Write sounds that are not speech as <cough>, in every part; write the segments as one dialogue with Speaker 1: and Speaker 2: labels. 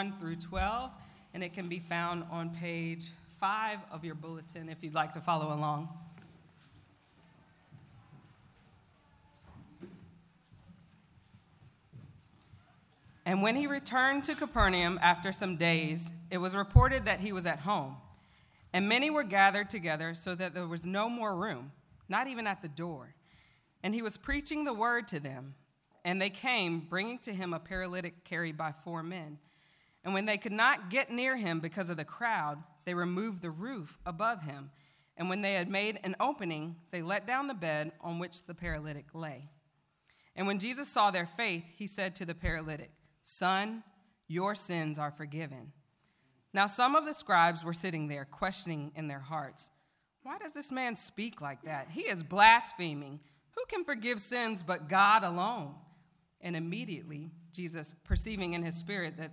Speaker 1: 1 through 12, and it can be found on page 5 of your bulletin if you'd like to follow along. And when he returned to Capernaum after some days, it was reported that he was at home. And many were gathered together so that there was no more room, not even at the door. And he was preaching the word to them. And they came, bringing to him a paralytic carried by four men. And when they could not get near him because of the crowd, they removed the roof above him. And when they had made an opening, they let down the bed on which the paralytic lay. And when Jesus saw their faith, he said to the paralytic, Son, your sins are forgiven. Now, some of the scribes were sitting there, questioning in their hearts, Why does this man speak like that? He is blaspheming. Who can forgive sins but God alone? And immediately, Jesus, perceiving in his spirit that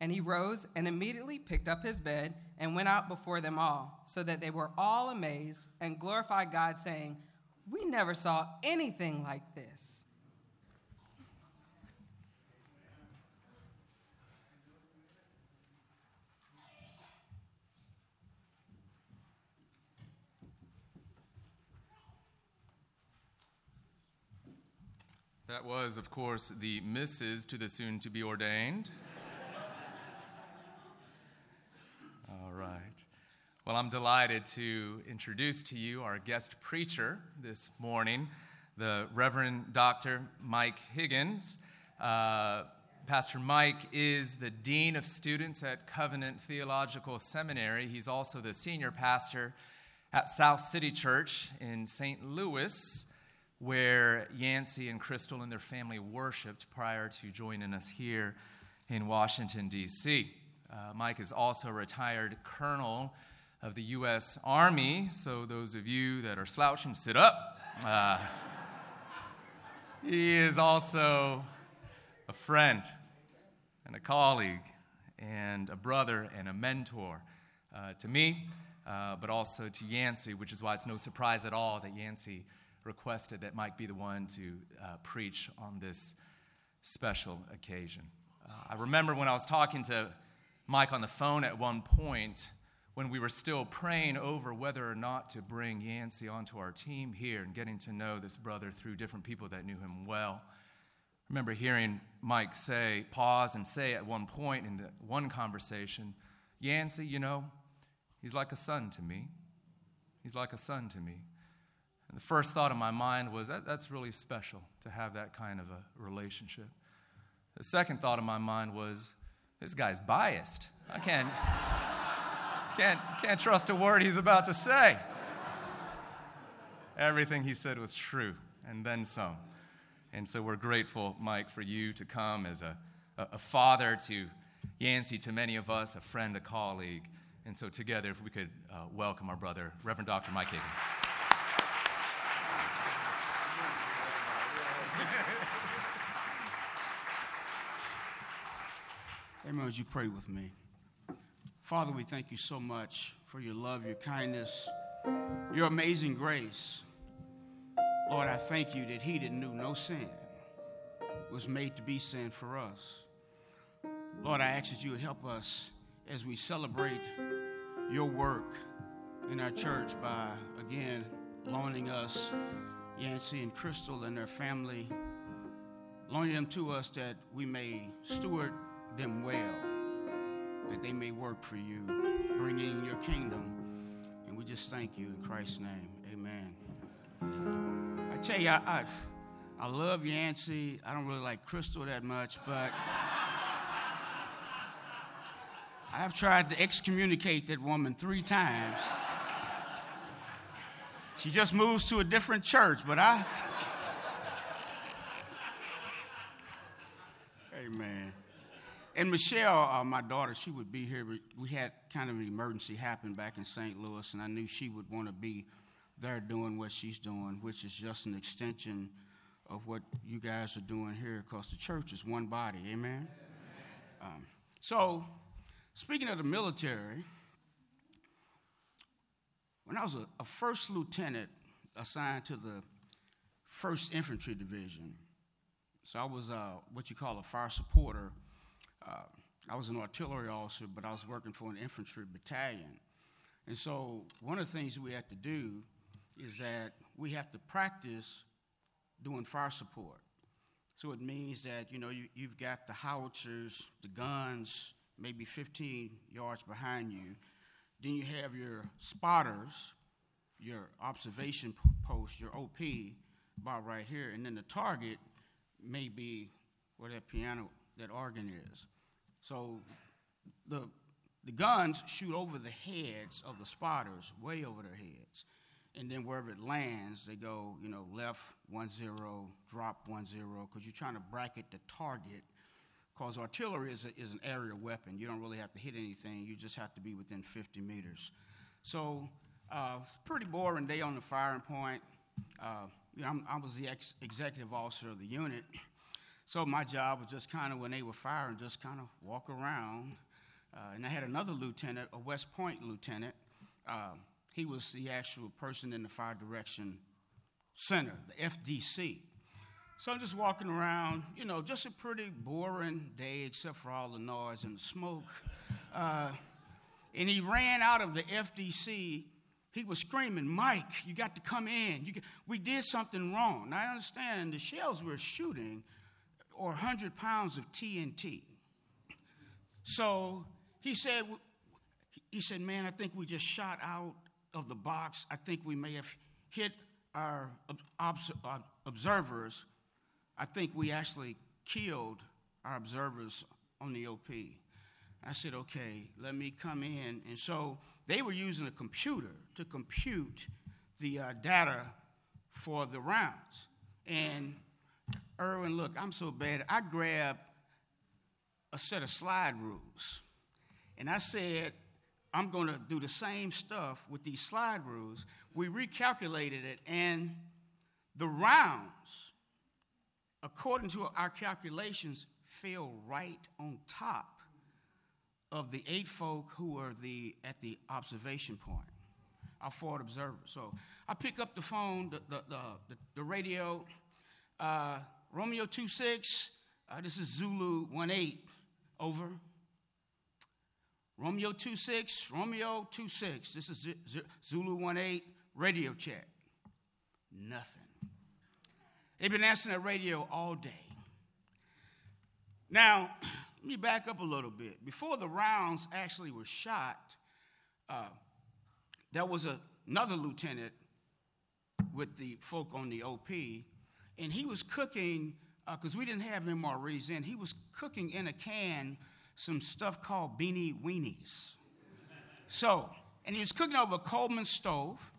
Speaker 1: And he rose and immediately picked up his bed and went out before them all, so that they were all amazed and glorified God, saying, We never saw anything like this.
Speaker 2: That was, of course, the Mrs. to the soon to be ordained. All right. Well, I'm delighted to introduce to you our guest preacher this morning, the Reverend Dr. Mike Higgins. Uh, Pastor Mike is the Dean of Students at Covenant Theological Seminary. He's also the senior pastor at South City Church in St. Louis where Yancey and Crystal and their family worshiped prior to joining us here in Washington, D.C. Uh, Mike is also a retired colonel of the U.S. Army, so those of you that are slouching, sit up. Uh, <laughs> he is also a friend and a colleague and a brother and a mentor uh, to me, uh, but also to Yancey, which is why it's no surprise at all that Yancey requested that Mike be the one to uh, preach on this special occasion. Uh, I remember when I was talking to Mike on the phone at one point when we were still praying over whether or not to bring Yancey onto our team here and getting to know this brother through different people that knew him well. I remember hearing Mike say, pause and say at one point in the one conversation, Yancey, you know, he's like a son to me. He's like a son to me. And the first thought in my mind was that that's really special to have that kind of a relationship. The second thought in my mind was this guy's biased. I can't, can't, can't trust a word he's about to say. Everything he said was true, and then some. And so we're grateful, Mike, for you to come as a, a, father to Yancey, to many of us, a friend, a colleague. And so together, if we could uh, welcome our brother, Reverend Dr. Mike Higgins.
Speaker 3: Amen. Would you pray with me? Father, we thank you so much for your love, your kindness, your amazing grace. Lord, I thank you that he that knew no sin was made to be sin for us. Lord, I ask that you would help us as we celebrate your work in our church by, again, loaning us Yancey and Crystal and their family, loaning them to us that we may steward them well, that they may work for you, bringing your kingdom. And we just thank you in Christ's name. Amen. I tell you, I, I, I love Yancey. I don't really like Crystal that much, but I've tried to excommunicate that woman three times. She just moves to a different church, but I. Amen. And Michelle, uh, my daughter, she would be here. We had kind of an emergency happen back in St. Louis, and I knew she would want to be there doing what she's doing, which is just an extension of what you guys are doing here, because the church is one body. Amen? Um, so, speaking of the military, when I was a, a first lieutenant assigned to the 1st Infantry Division, so I was uh, what you call a fire supporter. Uh, I was an artillery officer, but I was working for an infantry battalion. And so one of the things we had to do is that we have to practice doing fire support. So it means that, you know, you, you've got the howitzers, the guns, maybe 15 yards behind you. Then you have your spotters, your observation post, your OP, about right here. And then the target may be where that piano, that organ is. So the, the guns shoot over the heads of the spotters, way over their heads. And then wherever it lands, they go, you know, left one zero, drop one zero, because you're trying to bracket the target. Because artillery is, a, is an aerial weapon. You don't really have to hit anything, you just have to be within 50 meters. So uh, it's a pretty boring day on the firing point. Uh, you know, i was the ex- executive officer of the unit. So my job was just kind of when they were firing, just kind of walk around. Uh, and I had another lieutenant, a West Point lieutenant. Uh, he was the actual person in the fire direction center, the FDC. So I'm just walking around, you know, just a pretty boring day except for all the noise and the smoke. Uh, and he ran out of the FDC he was screaming, Mike, you got to come in. we did something wrong. Now, I understand the shells we were shooting or 100 pounds of TNT. So he said, he said, man, I think we just shot out of the box. I think we may have hit our uh, observers. I think we actually killed our observers on the OP. I said, okay, let me come in. And so they were using a computer to compute the uh, data for the rounds. And Erwin, look, I'm so bad. I grabbed a set of slide rules and I said, I'm going to do the same stuff with these slide rules. We recalculated it, and the rounds, according to our calculations, fell right on top of the eight folk who were the, at the observation point, our forward observers. So I pick up the phone, the, the, the, the radio, uh, Romeo 26, uh, this is Zulu 1 8, over. Romeo 2 6, Romeo 2 6, this is Zulu 1 8, radio check. Nothing. They've been answering that radio all day. Now, <clears throat> let me back up a little bit. Before the rounds actually were shot, uh, there was a, another lieutenant with the folk on the OP, and he was cooking, because uh, we didn't have MREs in, he was cooking in a can some stuff called beanie weenies. So, and he was cooking over a Coleman stove,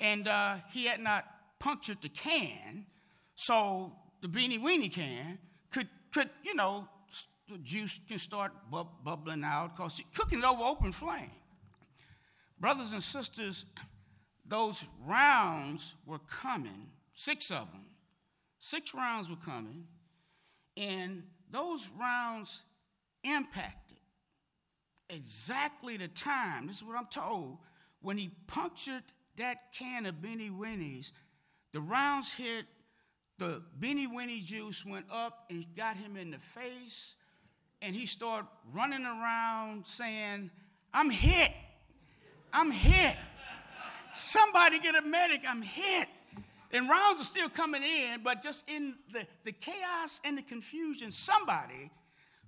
Speaker 3: and uh, he had not punctured the can, so the beanie weenie can could, could you know, the juice can start bub- bubbling out because you're cooking it over open flame. Brothers and sisters, those rounds were coming, six of them. Six rounds were coming, and those rounds impacted exactly the time. This is what I'm told. When he punctured that can of beanie weenies, the rounds hit, the beanie weenie juice went up and got him in the face and he started running around saying, I'm hit. I'm hit. Somebody get a medic. I'm hit. And rounds are still coming in, but just in the, the chaos and the confusion, somebody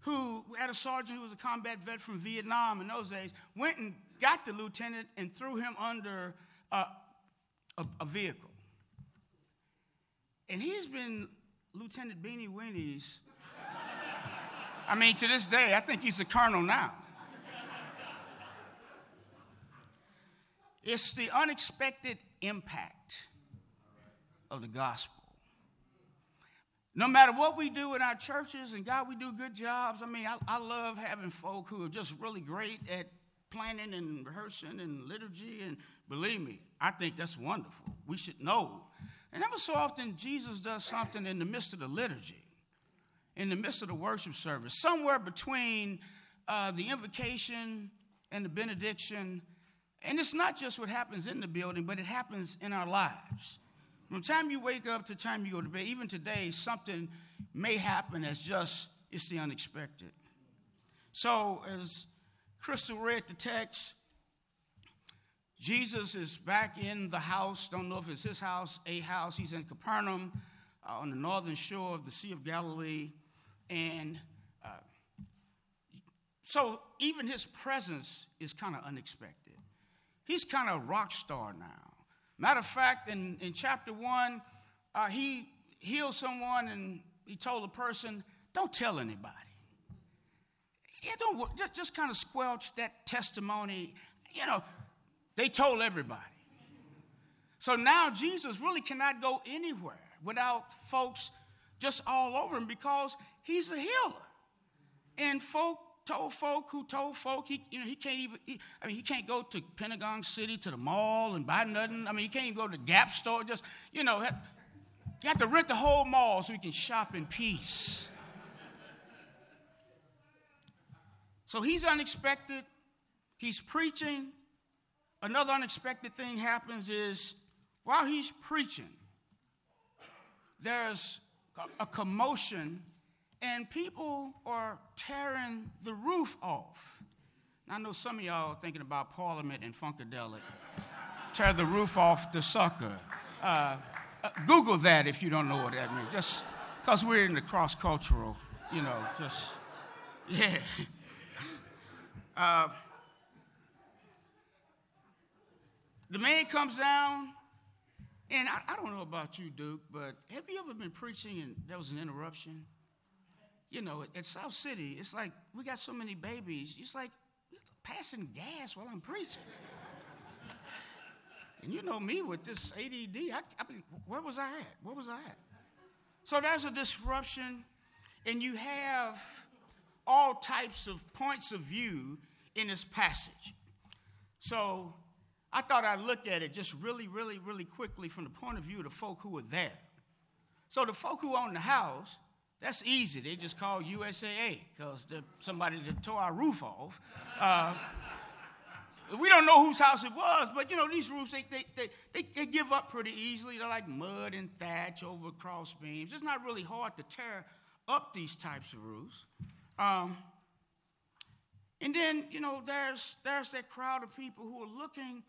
Speaker 3: who had a sergeant who was a combat vet from Vietnam in those days went and got the lieutenant and threw him under a, a, a vehicle. And he's been Lieutenant Beanie Weenie's I mean, to this day, I think he's a colonel now. It's the unexpected impact of the gospel. no matter what we do in our churches, and God, we do good jobs. I mean, I, I love having folk who are just really great at planning and rehearsing and liturgy. And believe me, I think that's wonderful. We should know. And ever so often, Jesus does something in the midst of the liturgy, in the midst of the worship service, somewhere between uh, the invocation and the benediction. And it's not just what happens in the building, but it happens in our lives. From the time you wake up to the time you go to bed, even today, something may happen that's just, it's the unexpected. So, as Crystal read the text, Jesus is back in the house. Don't know if it's his house, a house. He's in Capernaum uh, on the northern shore of the Sea of Galilee. And uh, so, even his presence is kind of unexpected. He's kind of a rock star now. Matter of fact, in, in chapter one, uh, he healed someone and he told the person, Don't tell anybody. Yeah, don't just, just kind of squelch that testimony. You know, they told everybody. So now Jesus really cannot go anywhere without folks just all over him because he's a healer. And folk told folk who told folk he, you know, he can't even, he, I mean, he can't go to Pentagon City to the mall and buy nothing. I mean, he can't even go to the Gap store. Just, you know, you have to rent the whole mall so he can shop in peace. So he's unexpected. He's preaching. Another unexpected thing happens is while he's preaching, there's a commotion and people are tearing the roof off. Now, I know some of y'all are thinking about Parliament and Funkadelic. Tear the roof off the sucker. Uh, uh, Google that if you don't know what that means. Just because we're in the cross cultural, you know, just, <laughs> yeah. Uh, the man comes down, and I, I don't know about you, Duke, but have you ever been preaching and there was an interruption? You know, at South City, it's like we got so many babies. It's like passing gas while I'm preaching. and you know me with this ADD. I, I mean, where was I at? Where was I at? So there's a disruption, and you have all types of points of view in this passage. So I thought I'd look at it just really, really, really quickly from the point of view of the folk who were there. So the folk who own the house, that's easy. They just call USAA because somebody that tore our roof off. Uh, we don't know whose house it was, but you know, these roofs, they, they, they, they, they give up pretty easily. They're like mud and thatch over cross beams. It's not really hard to tear up these types of roofs. Um, and then, you know, there's, there's that crowd of people who are looking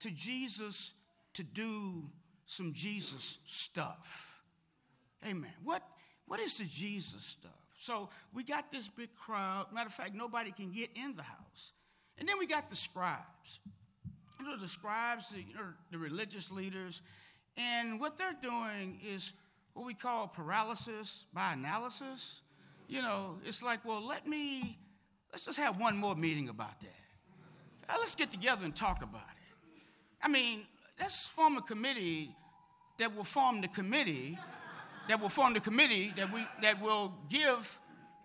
Speaker 3: to Jesus to do some Jesus stuff. Amen. What, what is the Jesus stuff? So we got this big crowd. Matter of fact, nobody can get in the house. And then we got the scribes. You know, the scribes, you know, the religious leaders. And what they're doing is what we call paralysis by analysis. You know, it's like, well, let me, let's just have one more meeting about that. Now, let's get together and talk about it. I mean, let's form a committee that will form the committee that will form the committee that, we, that will give,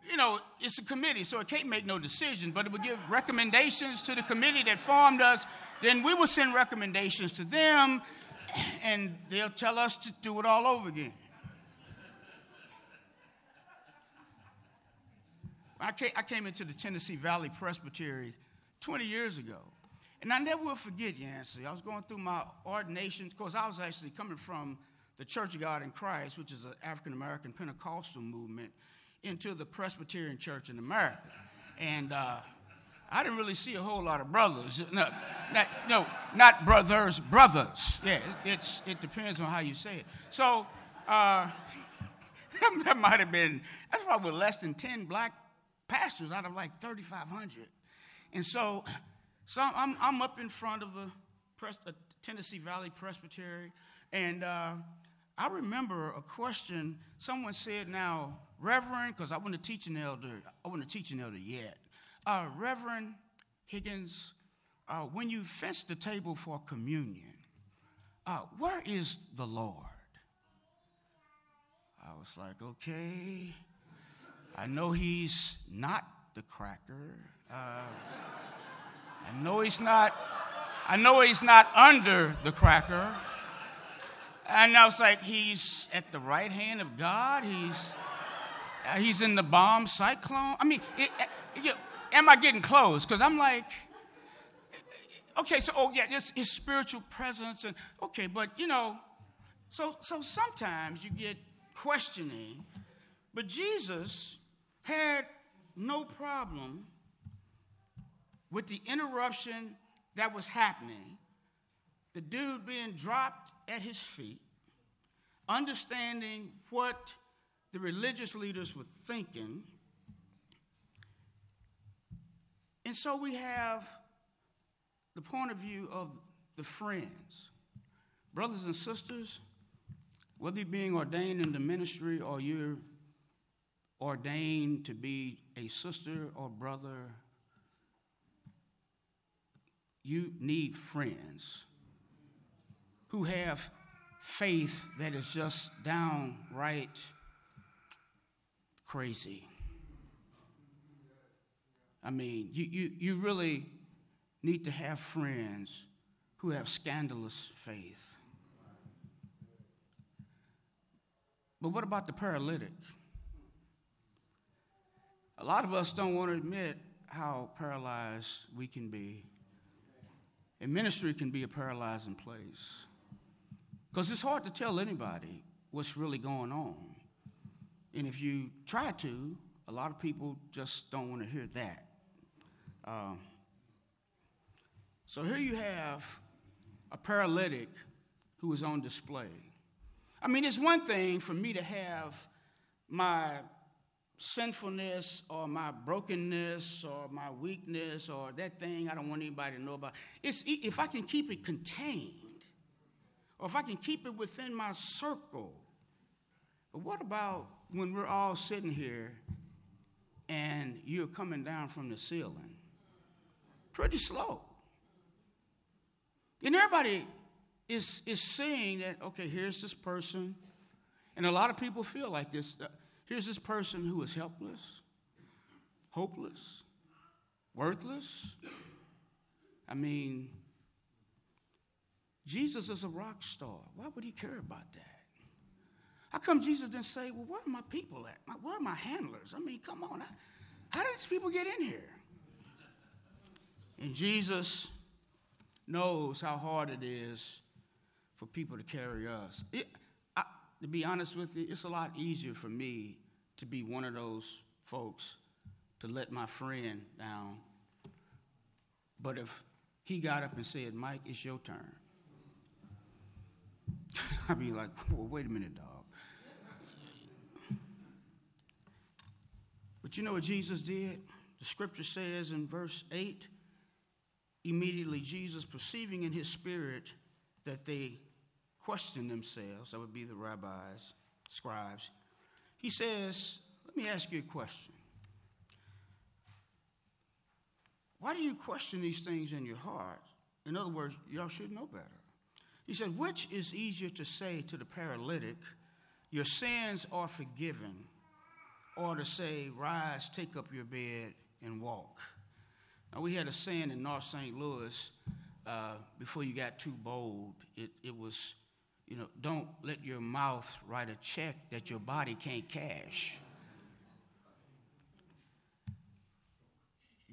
Speaker 3: you know, it's a committee, so it can't make no decision, but it will give recommendations to the committee that formed us. Then we will send recommendations to them, <clears throat> and they'll tell us to do it all over again. I came, I came into the Tennessee Valley Presbytery 20 years ago. And I never will forget, Yancey. I was going through my ordination, because I was actually coming from the Church of God in Christ, which is an African American Pentecostal movement, into the Presbyterian Church in America. And uh, I didn't really see a whole lot of brothers. No, not, no, not brothers, brothers. Yeah, it's, it depends on how you say it. So uh, <laughs> that might have been, that's probably less than 10 black pastors out of like 3,500. And so, so I'm, I'm up in front of the Pres- uh, Tennessee Valley Presbytery, and uh, I remember a question someone said now, Reverend, because I wasn't a teaching elder, I wasn't a teaching elder yet. Uh, Reverend Higgins, uh, when you fence the table for communion, uh, where is the Lord? I was like, okay. I know he's not the cracker. Uh, I know he's not. I know he's not under the cracker. And I was like, he's at the right hand of God. He's he's in the bomb cyclone. I mean, it, it, am I getting close? Because I'm like, okay, so oh yeah, this his spiritual presence, and okay, but you know, so so sometimes you get questioning, but Jesus had no problem with the interruption that was happening, the dude being dropped at his feet, understanding what the religious leaders were thinking. And so we have the point of view of the friends. Brothers and sisters, whether you're being ordained in the ministry or you're ordained to be a sister or brother, you need friends who have faith that is just downright crazy. I mean, you, you, you really need to have friends who have scandalous faith. But what about the paralytic? A lot of us don't want to admit how paralyzed we can be. And ministry can be a paralyzing place. Because it's hard to tell anybody what's really going on. And if you try to, a lot of people just don't want to hear that. Um, so here you have a paralytic who is on display. I mean, it's one thing for me to have my sinfulness or my brokenness or my weakness or that thing I don't want anybody to know about. It's if I can keep it contained or if I can keep it within my circle. But what about when we're all sitting here and you're coming down from the ceiling? Pretty slow. And everybody is, is seeing that, okay, here's this person. And a lot of people feel like this. Uh, here's this person who is helpless, hopeless, worthless. I mean, Jesus is a rock star. Why would he care about that? How come Jesus didn't say, Well, where are my people at? Where are my handlers? I mean, come on. How did these people get in here? And Jesus knows how hard it is for people to carry us. It, to be honest with you, it's a lot easier for me to be one of those folks to let my friend down. But if he got up and said, Mike, it's your turn, <laughs> I'd be like, well, wait a minute, dog. But you know what Jesus did? The scripture says in verse 8 immediately Jesus, perceiving in his spirit that they question themselves, that would be the rabbis, scribes, he says, Let me ask you a question. Why do you question these things in your heart? In other words, y'all should know better. He said, Which is easier to say to the paralytic, Your sins are forgiven, or to say, Rise, take up your bed, and walk? Now, we had a saying in North St. Louis uh, before you got too bold. It, it was, you know, don't let your mouth write a check that your body can't cash.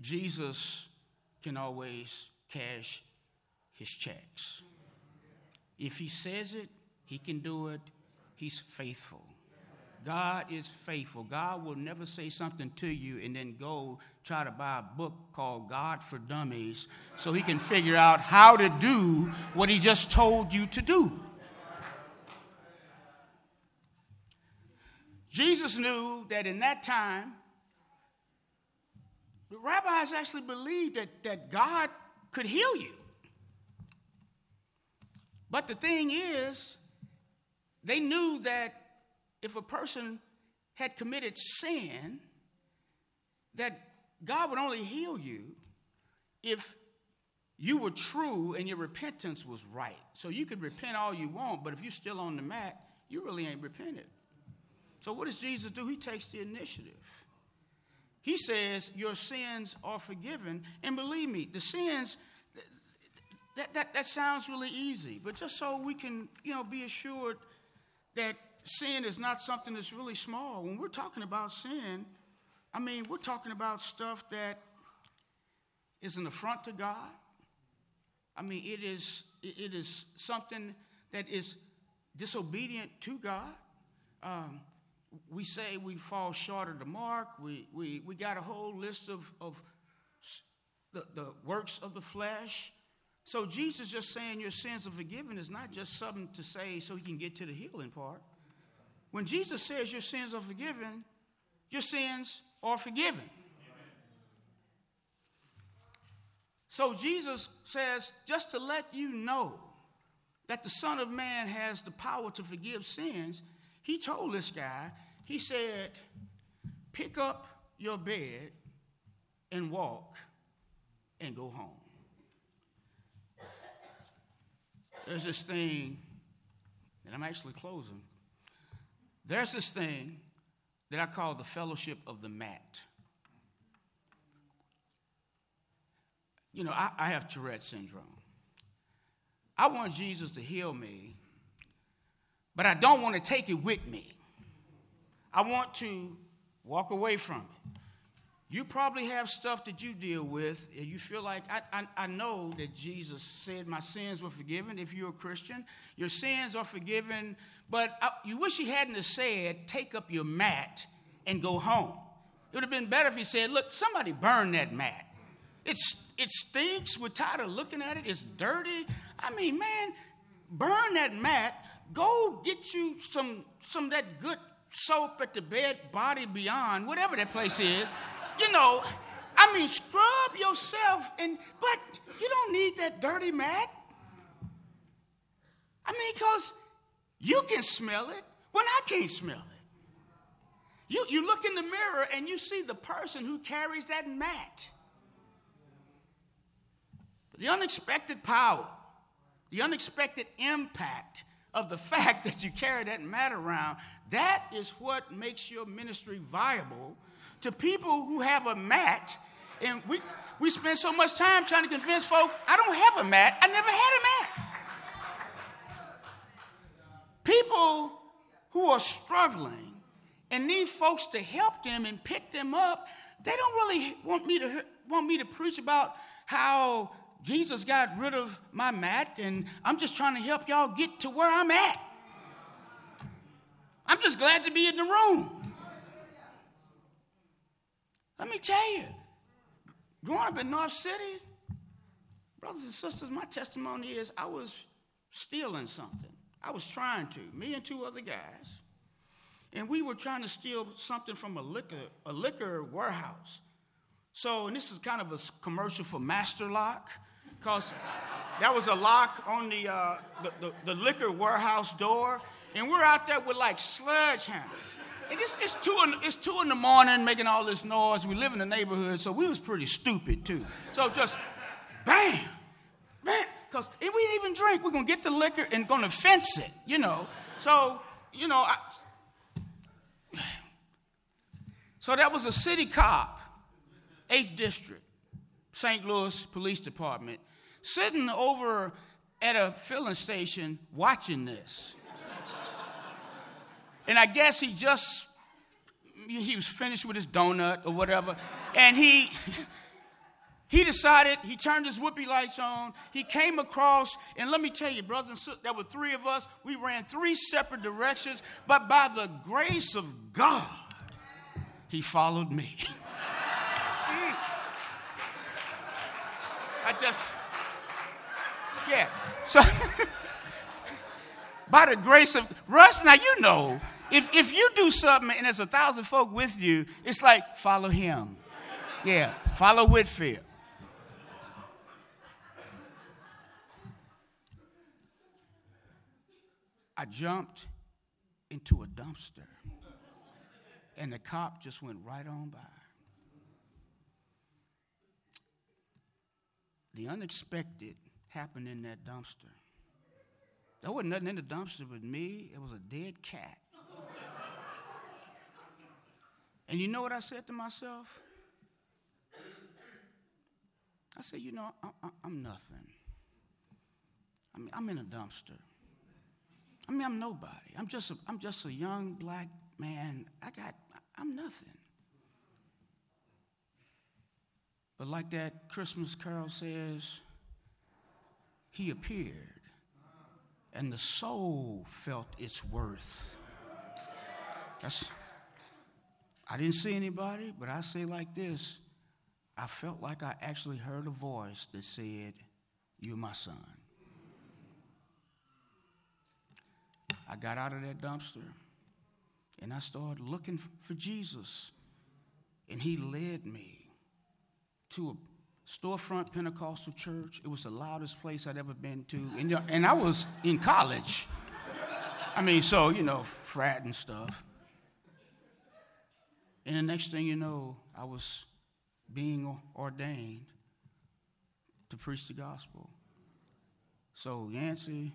Speaker 3: Jesus can always cash his checks. If he says it, he can do it. He's faithful. God is faithful. God will never say something to you and then go try to buy a book called God for Dummies so he can figure out how to do what he just told you to do. Jesus knew that in that time, the rabbis actually believed that, that God could heal you. But the thing is, they knew that if a person had committed sin, that God would only heal you if you were true and your repentance was right. So you could repent all you want, but if you're still on the mat, you really ain't repented. So, what does Jesus do? He takes the initiative. He says, Your sins are forgiven. And believe me, the sins, that, that, that sounds really easy, but just so we can, you know, be assured that sin is not something that's really small. When we're talking about sin, I mean, we're talking about stuff that is an affront to God. I mean, it is, it is something that is disobedient to God. Um, we say we fall short of the mark. We, we, we got a whole list of, of the, the works of the flesh. So Jesus just saying your sins are forgiven is not just something to say so he can get to the healing part. When Jesus says your sins are forgiven, your sins are forgiven. So Jesus says, just to let you know that the Son of Man has the power to forgive sins, he told this guy, he said, pick up your bed and walk and go home. There's this thing, and I'm actually closing. There's this thing that I call the fellowship of the mat. You know, I, I have Tourette syndrome. I want Jesus to heal me, but I don't want to take it with me. I want to walk away from it. You probably have stuff that you deal with, and you feel like, I, I, I, know that Jesus said, My sins were forgiven. If you're a Christian, your sins are forgiven, but I, you wish he hadn't said, Take up your mat and go home. It would have been better if he said, Look, somebody burn that mat. It's, it stinks. We're tired of looking at it. It's dirty. I mean, man, burn that mat. Go get you some, some that good soap at the bed, body beyond, whatever that place is. You know, I mean, scrub yourself, and but you don't need that dirty mat. I mean, because you can smell it when I can't smell it. You, you look in the mirror and you see the person who carries that mat. But The unexpected power, the unexpected impact of the <laughs> fact that you carry that mat around, that is what makes your ministry viable to people who have a mat. And we, we spend so much time trying to convince folk, I don't have a mat. I never had a mat. People who are struggling and need folks to help them and pick them up, they don't really want me to want me to preach about how Jesus got rid of my mat, and I'm just trying to help y'all get to where I'm at. I'm just glad to be in the room. Let me tell you, growing up in North City, brothers and sisters, my testimony is I was stealing something. I was trying to, me and two other guys. And we were trying to steal something from a liquor, a liquor warehouse. So, and this is kind of a commercial for Master Lock, because that was a lock on the, uh, the, the, the liquor warehouse door. And we're out there with like sledgehammers. And it's, it's, two in, it's two in the morning making all this noise. We live in the neighborhood, so we was pretty stupid too. So just bam, bam. Because if we didn't even drink, we're going to get the liquor and going to fence it, you know. So, you know, I, so that was a city cop, 8th District, St. Louis Police Department, sitting over at a filling station watching this. And I guess he just, he was finished with his donut or whatever. And he, <laughs> he decided, he turned his whoopee lights on. He came across, and let me tell you, brothers and sisters, there were three of us. We ran three separate directions, but by the grace of God, he followed me. <laughs> I just, yeah. So, <laughs> by the grace of Russ, now you know if, if you do something and there's a thousand folk with you, it's like follow him. Yeah, follow Whitfield. I jumped into a dumpster, and the cop just went right on by. The unexpected happened in that dumpster. There wasn't nothing in the dumpster but me, it was a dead cat. And you know what I said to myself? I said, you know, I, am nothing. I mean, I'm in a dumpster. I mean, I'm nobody. I'm just a, I'm just a young black man. I got, I'm nothing. But like that Christmas carol says, he appeared, and the soul felt its worth. That's, I didn't see anybody, but I say like this I felt like I actually heard a voice that said, You're my son. I got out of that dumpster and I started looking for Jesus. And he led me to a storefront Pentecostal church. It was the loudest place I'd ever been to. And, and I was in college. I mean, so, you know, frat and stuff. And the next thing you know, I was being ordained to preach the gospel. So, Yancey,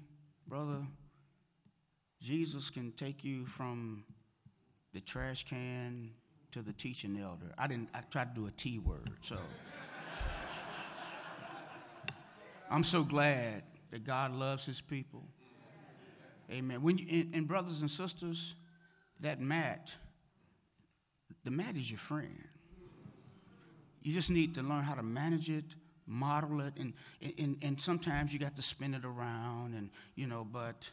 Speaker 3: brother, Jesus can take you from the trash can to the teaching elder. I didn't. I tried to do a T word, so <laughs> I'm so glad that God loves His people. Amen. When you, and, and brothers and sisters, that mat, the mat is your friend. You just need to learn how to manage it, model it, and, and, and sometimes you got to spin it around, and you know, but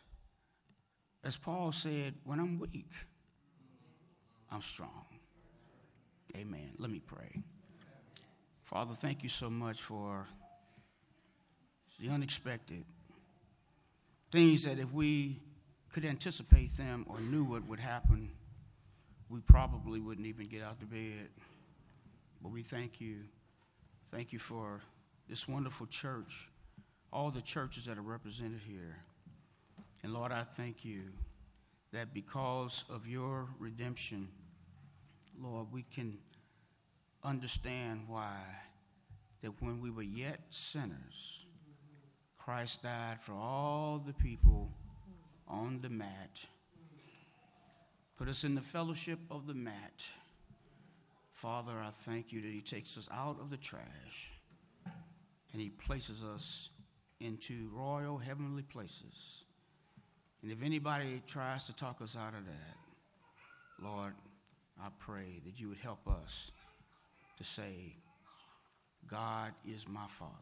Speaker 3: as Paul said, when I'm weak, I'm strong. Amen. Let me pray. Father, thank you so much for the unexpected things that if we could anticipate them or knew what would happen, we probably wouldn't even get out of bed. But we thank you. Thank you for this wonderful church, all the churches that are represented here. And Lord, I thank you that because of your redemption, Lord, we can understand why that when we were yet sinners, Christ died for all the people on the mat, put us in the fellowship of the mat. Father, I thank you that He takes us out of the trash and He places us into royal heavenly places. And if anybody tries to talk us out of that, Lord, I pray that you would help us to say, God is my Father.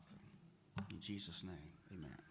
Speaker 3: In Jesus' name, amen.